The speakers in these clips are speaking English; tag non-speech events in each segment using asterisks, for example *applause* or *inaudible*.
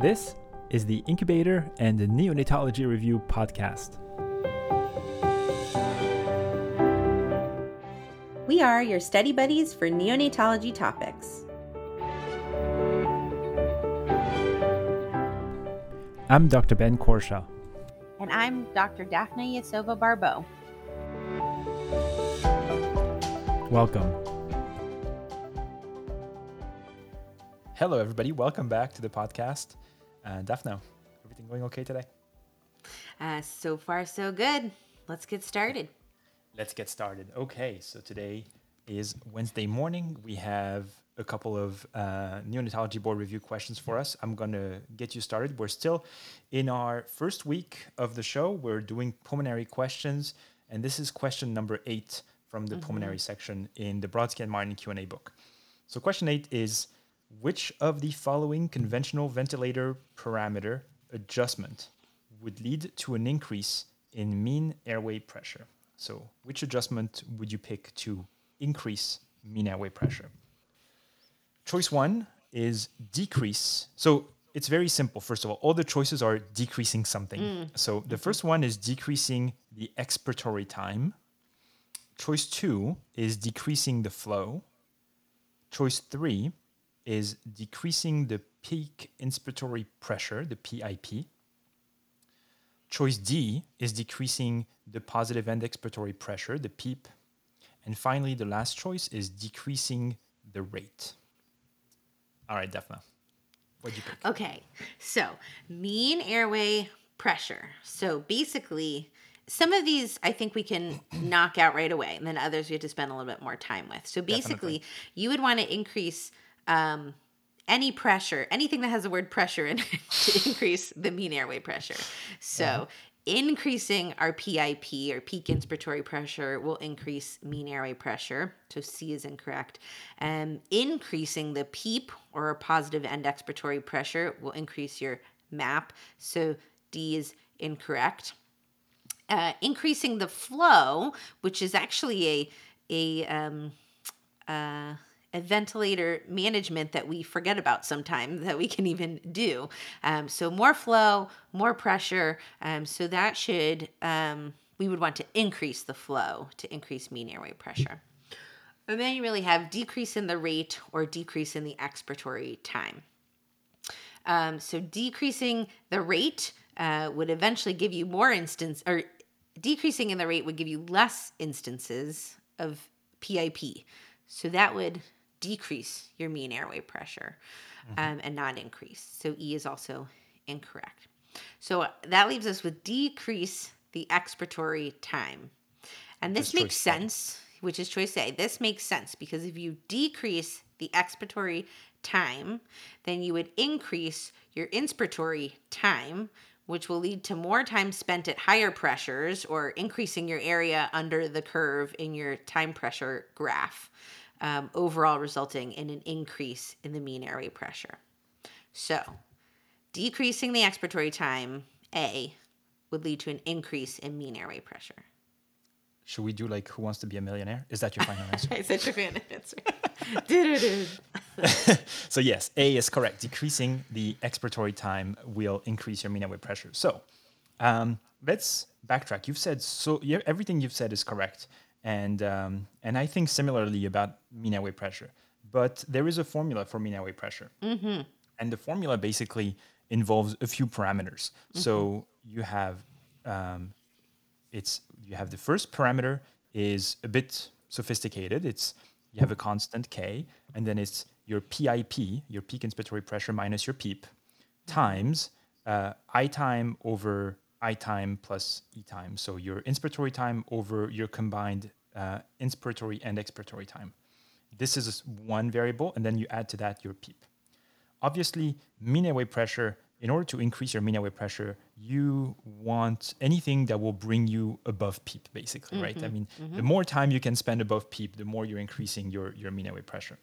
This is the Incubator and the Neonatology Review podcast. We are your study buddies for neonatology topics. I'm Dr. Ben Courchia. And I'm Dr. Daphna Yasova Barbeau. Welcome. Hello, everybody. Welcome back to the podcast. Uh, Daphna, everything going okay today? Uh, so far, so good. Let's get started. Let's get started. Okay, so today is Wednesday morning. We have a couple of uh, neonatology board review questions for us. I'm going to get you started. We're still in our first week of the show. We're doing pulmonary questions, and this is question number eight from the mm-hmm. pulmonary section in the Brodsky and Martin Q&A book. So question eight is, which of the following conventional ventilator parameter adjustment would lead to an increase in mean airway pressure? So, which adjustment would you pick to increase mean airway pressure? Choice one is decrease. So, it's very simple. First of all, all the choices are decreasing something. Mm. So, the first one is decreasing the expiratory time. Choice two is decreasing the flow. Choice three is decreasing the peak inspiratory pressure, the PIP. Choice D is decreasing the positive end expiratory pressure, the PEEP. And finally, the last choice is decreasing the rate. All right, Daphna, what'd you pick? Okay, so mean airway pressure. So basically, some of these I think we can *clears throat* knock out right away, and then others we have to spend a little bit more time with. So basically, Definitely. you would want to increase um, any pressure, anything that has the word pressure in *laughs* it to increase the mean airway pressure. So uh-huh. increasing our PIP or peak inspiratory pressure will increase mean airway pressure. So C is incorrect. And increasing the PEEP or positive end expiratory pressure will increase your MAP. So D is incorrect. Uh, increasing the flow, which is actually a a um, uh, a ventilator management that we forget about sometimes that we can even do. Um, so more flow, more pressure. Um, so that should um, we would want to increase the flow to increase mean airway pressure. And then you really have decrease in the rate or decrease in the expiratory time. Um, so decreasing the rate uh, would eventually give you more instance or decreasing in the rate would give you less instances of PIP. So that would decrease your mean airway pressure mm-hmm. um, and not increase. So E is also incorrect. So that leaves us with decrease the expiratory time. And this makes sense, A. which is choice A. This makes sense because if you decrease the expiratory time, then you would increase your inspiratory time, which will lead to more time spent at higher pressures or increasing your area under the curve in your time pressure graph um, overall resulting in an increase in the mean airway pressure. So, decreasing the expiratory time, A, would lead to an increase in mean airway pressure. Should we do like Who Wants to Be a Millionaire? Is that your final *laughs* answer? Is that your final answer? *laughs* *laughs* so yes, A is correct. Decreasing the expiratory time will increase your mean airway pressure. So um, let's backtrack. You've said so. Yeah, everything you've said is correct and um, and I think similarly about mean airway pressure. But there is a formula for mean airway pressure, mm-hmm. and the formula basically involves a few parameters. Mm-hmm. So you have um, it's you have the first parameter is a bit sophisticated. It's you have a constant k, and then it's your PIP, your peak inspiratory pressure minus your PEEP, times uh, I time over I time plus E time. So your inspiratory time over your combined uh, inspiratory and expiratory time. This is one variable, and then you add to that your PEEP. Obviously, mean airway pressure, in order to increase your mean airway pressure, you want anything that will bring you above PEEP, basically, mm-hmm. right? I mm-hmm. mean, mm-hmm. the more time you can spend above PEEP, the more you're increasing your, your mean airway pressure.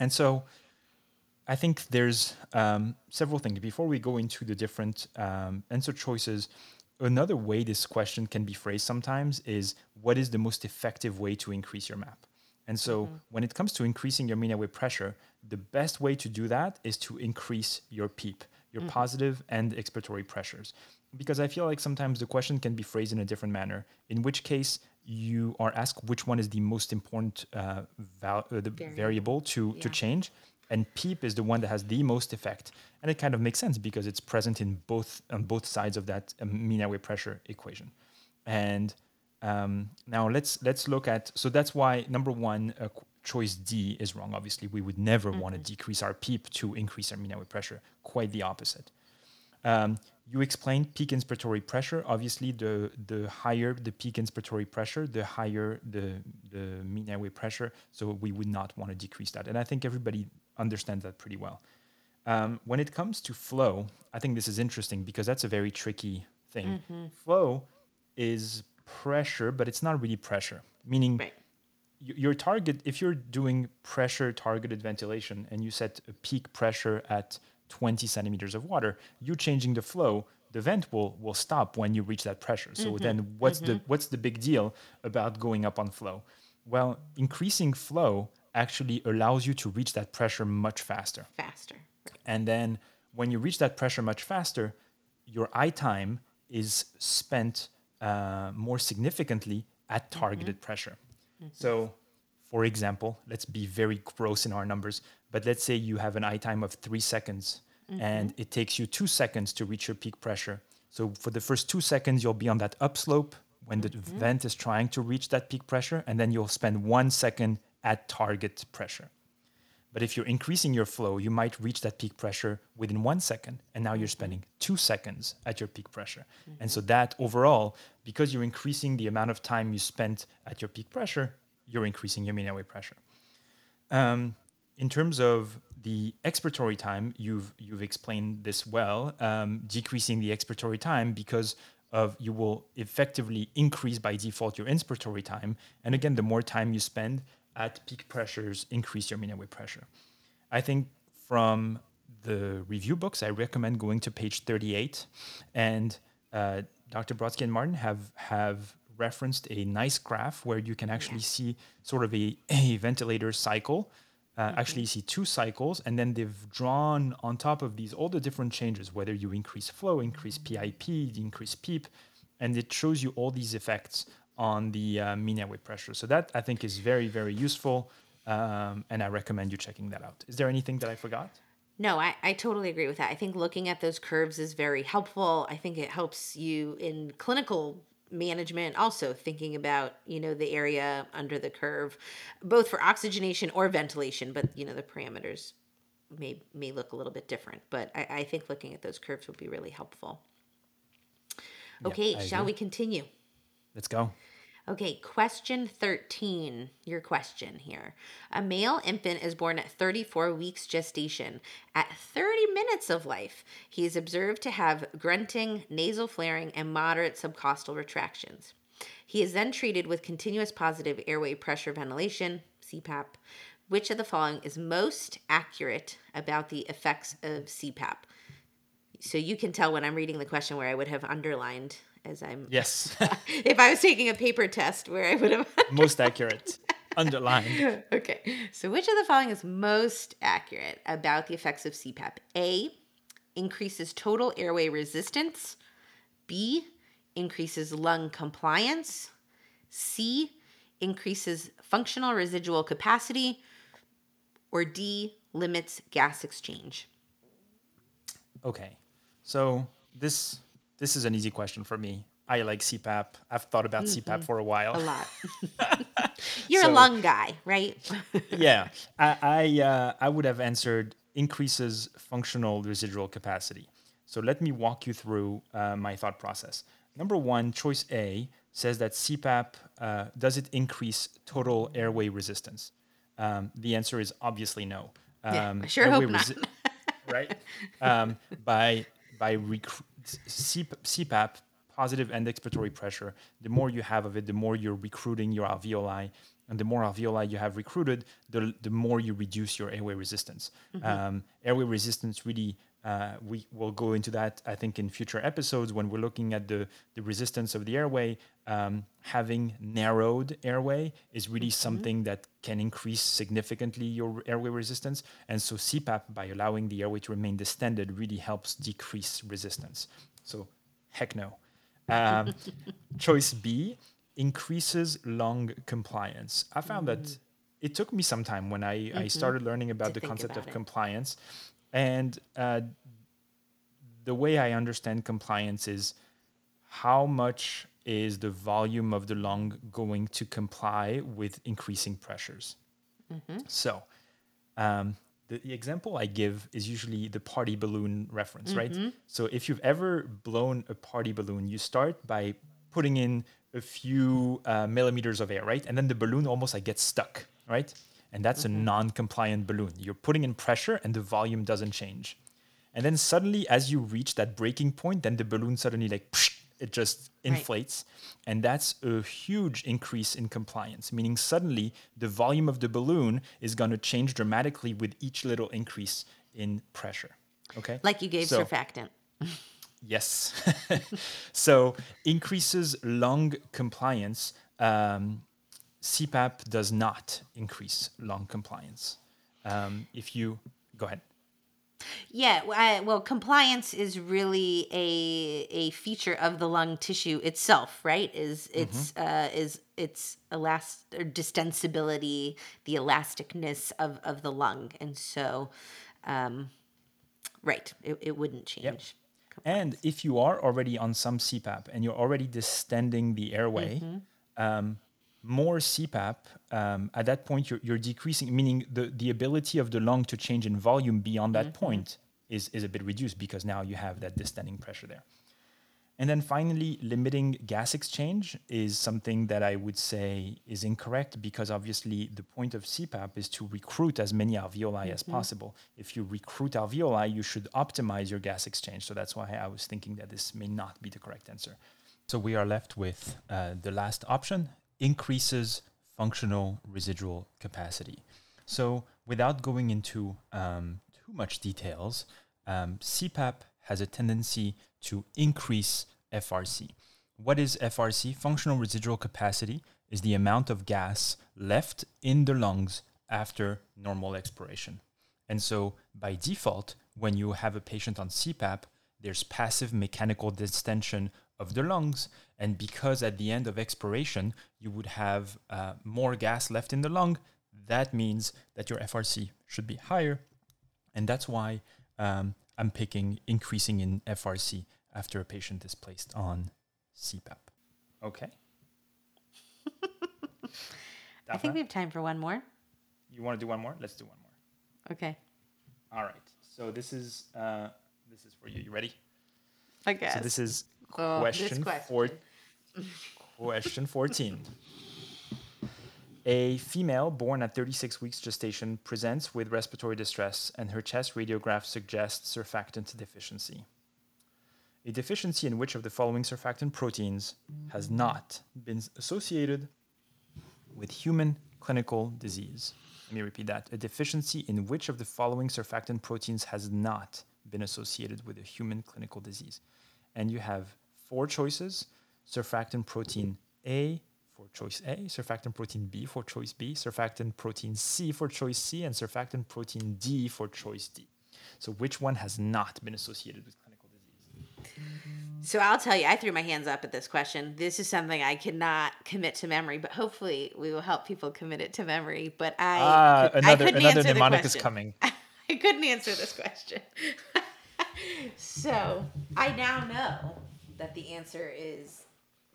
And so I think there's um, several things. Before we go into the different um, answer choices, another way this question can be phrased sometimes is what is the most effective way to increase your map? And so mm-hmm. when it comes to increasing your mean airway pressure, the best way to do that is to increase your PEEP. your positive and expiratory pressures. Because I feel like sometimes the question can be phrased in a different manner, in which case you are asked which one is the most important uh, val- uh, the Variable. variable to, to change. And PEEP is the one that has the most effect. And it kind of makes sense because it's present in both on both sides of that um, mean airway pressure equation. And um, now let's let's look at so that's why number one uh, choice D is wrong. Obviously, we would never want to decrease our PEEP to increase our mean airway pressure. Quite the opposite. Um, you explained peak inspiratory pressure. Obviously, the the higher the peak inspiratory pressure, the higher the the mean airway pressure. So we would not want to decrease that. And I think everybody understands that pretty well. Um, when it comes to flow, I think this is interesting because that's a very tricky thing. Mm-hmm. Flow is pressure, but it's not really pressure. Meaning, Right. y- your target if you're doing pressure targeted ventilation and you set a peak pressure at 20 centimeters of water you changing the flow the vent will will stop when you reach that pressure so mm-hmm. then what's the mm-hmm. what's the big deal about going up on flow well increasing flow actually allows you to reach that pressure much faster Faster. and then when you reach that pressure much faster, your I time is spent uh, more significantly at mm-hmm. targeted pressure. Mm-hmm. So, for example, let's be very gross in our numbers, but let's say you have an I time of three seconds mm-hmm. and it takes you two seconds to reach your peak pressure. So, for the first two seconds, you'll be on that upslope when the vent is trying to reach that peak pressure, and then you'll spend one second at target pressure. But if you're increasing your flow, you might reach that peak pressure within one second, and now you're spending two seconds at your peak pressure. And so that overall, because you're increasing the amount of time you spent at your peak pressure, you're increasing your mean airway pressure. Um, in terms of the expiratory time, you've you've explained this well. Um, decreasing the expiratory time because of you will effectively increase by default your inspiratory time, and again, the more time you spend at peak pressures, increase your mean airway pressure. I think from the review books, I recommend going to page 38, and uh, Dr. Brodsky and Martin have have referenced a nice graph where you can actually see sort of a, a ventilator cycle. Uh, Actually, you see two cycles, and then they've drawn on top of these all the different changes, whether you increase flow, increase PIP, increase PEEP, and it shows you all these effects on the uh, mean airway pressure. So that I think is very, very useful, um, and I recommend you checking that out. Is there anything that I forgot? No, I, I totally agree with that. I think looking at those curves is very helpful. I think it helps you in clinical management also thinking about you know the area under the curve both for oxygenation or ventilation but you know the parameters may may look a little bit different but i, I think looking at those curves would be really helpful okay I shall agree. we continue Let's go. Okay, question 13. Your question here. A male infant is born at 34 weeks gestation. At 30 minutes of life, he is observed to have grunting, nasal flaring, and moderate subcostal retractions. He is then treated with continuous positive airway pressure ventilation, CPAP. Which of the following is most accurate about the effects of CPAP? So you can tell when I'm reading the question where I would have underlined as I'm Yes, *laughs* if I was taking a paper test where I would have. *laughs* most accurate. Underlined. *laughs* okay. So, which of the following is most accurate about the effects of CPAP? A. Increases total airway resistance. B. Increases lung compliance. C. Increases functional residual capacity. Or D. Limits gas exchange. Okay, so this this is an easy question for me. I like CPAP. I've thought about CPAP for a while. A lot. *laughs* You're a lung guy, right? *laughs* yeah, I I, uh, I would have answered increases functional residual capacity. So let me walk you through uh, my thought process. Number one, choice A says that CPAP uh, does it increase total airway resistance? Um, the answer is obviously no. Yeah, Um, I sure hope not. resi- right? Um, by by CP- CPAP, positive and expiratory pressure, the more you have of it, the more you're recruiting your alveoli. And the more alveoli you have recruited, the, the more you reduce your airway resistance. Um, airway resistance really uh, we will go into that, I think, in future episodes when we're looking at the, the resistance of the airway. Um, having narrowed airway is really something that can increase significantly your airway resistance. And so CPAP, by allowing the airway to remain distended, really helps decrease resistance. So, heck no. Um, *laughs* choice B increases lung compliance. I found that it took me some time when I, I started learning about To the concept about of it. compliance. And uh, the way I understand compliance is how much is the volume of the lung going to comply with increasing pressures. So, um, the, the example I give is usually the party balloon reference, right? So, if you've ever blown a party balloon, you start by putting in a few uh, millimeters of air, right? And then the balloon almost like gets stuck, right? And that's a non compliant balloon. You're putting in pressure and the volume doesn't change. And then suddenly, as you reach that breaking point, then the balloon suddenly like it just inflates, and that's a huge increase in compliance. Meaning suddenly the volume of the balloon is going to change dramatically with each little increase in pressure. Okay, Like you gave So- surfactant. *laughs* Yes. *laughs* so increases lung compliance. Um, CPAP does not increase lung compliance. Um, if you go ahead. Yeah, I- well, compliance is really a a feature of the lung tissue itself, right? Is it's uh, is its elast or distensibility, the elasticness of of the lung, and so, um, right, it, it wouldn't change. And if you are already on some CPAP and you're already distending the airway, um, more CPAP, um, at that point you're, you're decreasing, meaning the, the ability of the lung to change in volume beyond that point is, is a bit reduced because now you have that distending pressure there. And then finally, limiting gas exchange is something that I would say is incorrect because obviously the point of CPAP is to recruit as many alveoli as possible. If you recruit alveoli, you should optimize your gas exchange. So that's why I was thinking that this may not be the correct answer. So we are left with uh, the last option increases functional residual capacity. So without going into um, too much details, um, CPAP has a tendency to increase FRC. What is FRC? Functional residual capacity is the amount of gas left in the lungs after normal expiration. And so, by default, when you have a patient on CPAP, there's passive mechanical distension of the lungs. And because at the end of expiration, you would have uh, more gas left in the lung, that means that your FRC should be higher. And that's why um, I'm picking increasing in FRC after a patient is placed on CPAP. Okay. *laughs* I think we have time for one more. you want to do one more? Let's do one more. Okay, All right. So this is uh, this is for you. You ready? I guess. So this is Uh, question, question. four, question 14. A female born at 36 weeks gestation presents with respiratory distress, and her chest radiograph suggests surfactant deficiency. A deficiency in which of the following surfactant proteins has not been associated with human clinical disease? Let me repeat that. A deficiency in which of the following surfactant proteins has not been associated with a human clinical disease? And you have four choices surfactant protein A for choice A, surfactant protein B for choice B, surfactant protein C for choice C, and surfactant protein D for choice D. So, which one has not been associated with clinical disease? So I'll tell you, I threw my hands up at this question. This is something I cannot commit to memory, but hopefully we will help people commit it to memory. But I, Ah, could- I another couldn't another answer the mnemonic is question. coming. *laughs* I couldn't answer this question. *laughs* so I now know that the answer is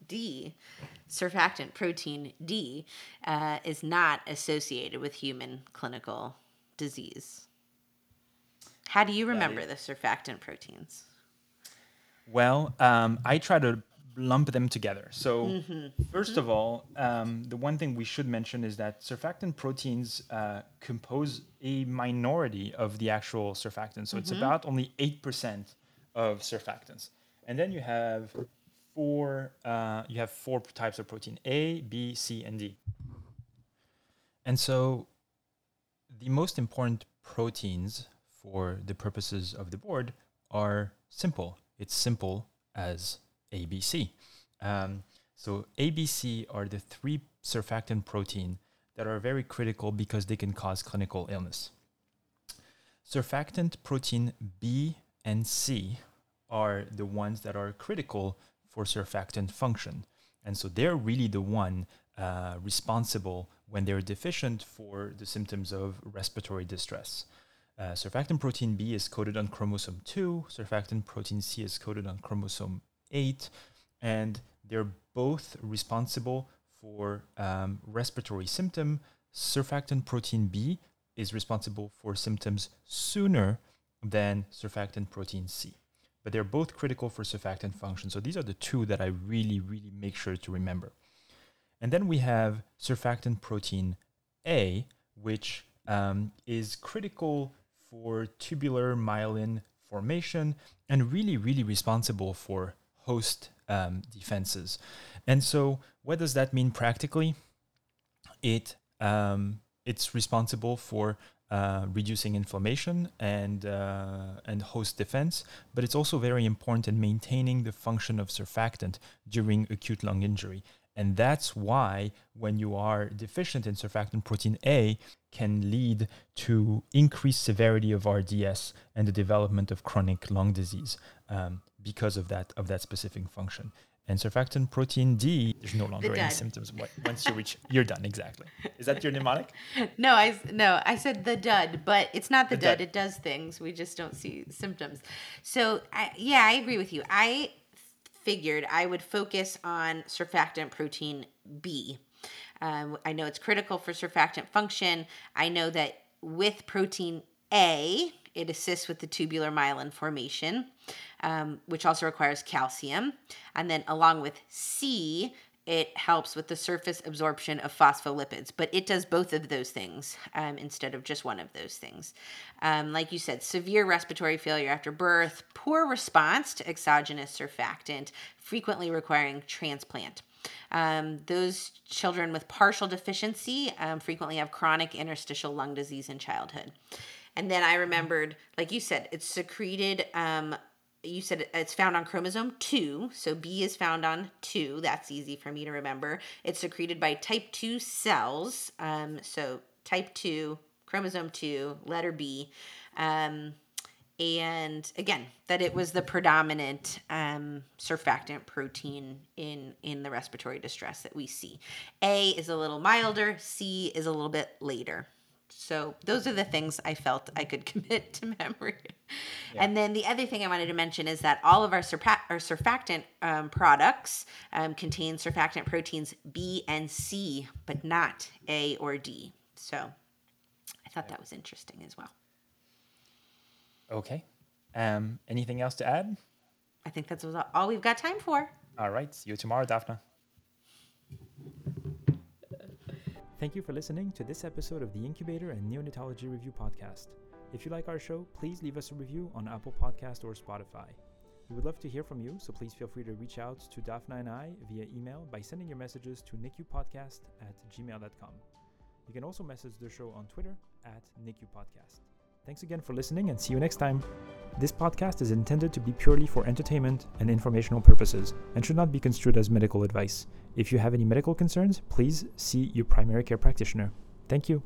D. Surfactant protein D uh, is not associated with human clinical disease. How do you remember is- the surfactant proteins? Well, um, I try to lump them together. So, first of all, um, the one thing we should mention is that surfactant proteins uh, compose a minority of the actual surfactants. So, it's about only 8% of surfactants. And then you have four, uh, you have four types of protein A, B, C, and D. And so, the most important proteins for the purposes of the board are simple. It's simple as ABC. Um, so ABC are the three surfactant protein that are very critical because they can cause clinical illness. Surfactant protein B and C are the ones that are critical for surfactant function. And so they're really the one uh, responsible when they're deficient for the symptoms of respiratory distress. Uh, surfactant protein B is coded on chromosome 2, surfactant protein C is coded on chromosome 8, and they're both responsible for um, respiratory symptom. Surfactant protein B is responsible for symptoms sooner than surfactant protein C. But they're both critical for surfactant function. So these are the two that I really, really make sure to remember. And then we have surfactant protein A, which um, is critical for tubular myelin formation and really, really responsible for host um, defenses. And so, what does that mean practically? It um, it's responsible for uh, reducing inflammation and uh, and host defense, but it's also very important in maintaining the function of surfactant during acute lung injury. And that's why when you are deficient in surfactant protein A can lead to increased severity of RDS and the development of chronic lung disease um, because of that of that specific function. And surfactant protein D, there's no longer any symptoms. Once you reach, you're done. Exactly. Is that your mnemonic? *laughs* no, I no, I said the dud, but it's not the, the dud. dud. It does things. We just don't see symptoms. So, I, yeah, I agree with you. I figured I would focus on surfactant protein B. Um, I know it's critical for surfactant function. I know that with protein A, it assists with the tubular myelin formation, um, which also requires calcium. And then along with C, it helps with the surface absorption of phospholipids, but it does both of those things um, instead of just one of those things. Um, like you said, severe respiratory failure after birth, poor response to exogenous surfactant, frequently requiring transplant. Um, those children with partial deficiency um, frequently have chronic interstitial lung disease in childhood. And then I remembered, like you said, it's secreted um, you said it's found on chromosome 2 so b is found on 2 that's easy for me to remember. It's secreted by type 2 cells um, so type 2 chromosome 2 letter b um, and again that it was the predominant um, surfactant protein in in the respiratory distress that we see. A is a little milder c is a little bit later so those are the things I felt I could *laughs* commit to memory. Yeah. And then the other thing I wanted to mention is that all of our, surpa- our surfactant um, products um, contain surfactant proteins B and C, but not A or D. So I thought that was interesting as well. Okay. Um, anything else to add? I think that's all we've got time for. All right. See you tomorrow, Daphna. Thank you for listening to this episode of the Incubator and Neonatology Review podcast. If you like our show, please leave us a review on Apple Podcast or Spotify. We would love to hear from you, so please feel free to reach out to Daphna and I via email by sending your messages to nicupodcast at gmail.com. You can also message the show on Twitter at nicupodcast. Thanks again for listening and see you next time. This podcast is intended to be purely for entertainment and informational purposes and should not be construed as medical advice. If you have any medical concerns, please see your primary care practitioner. Thank you.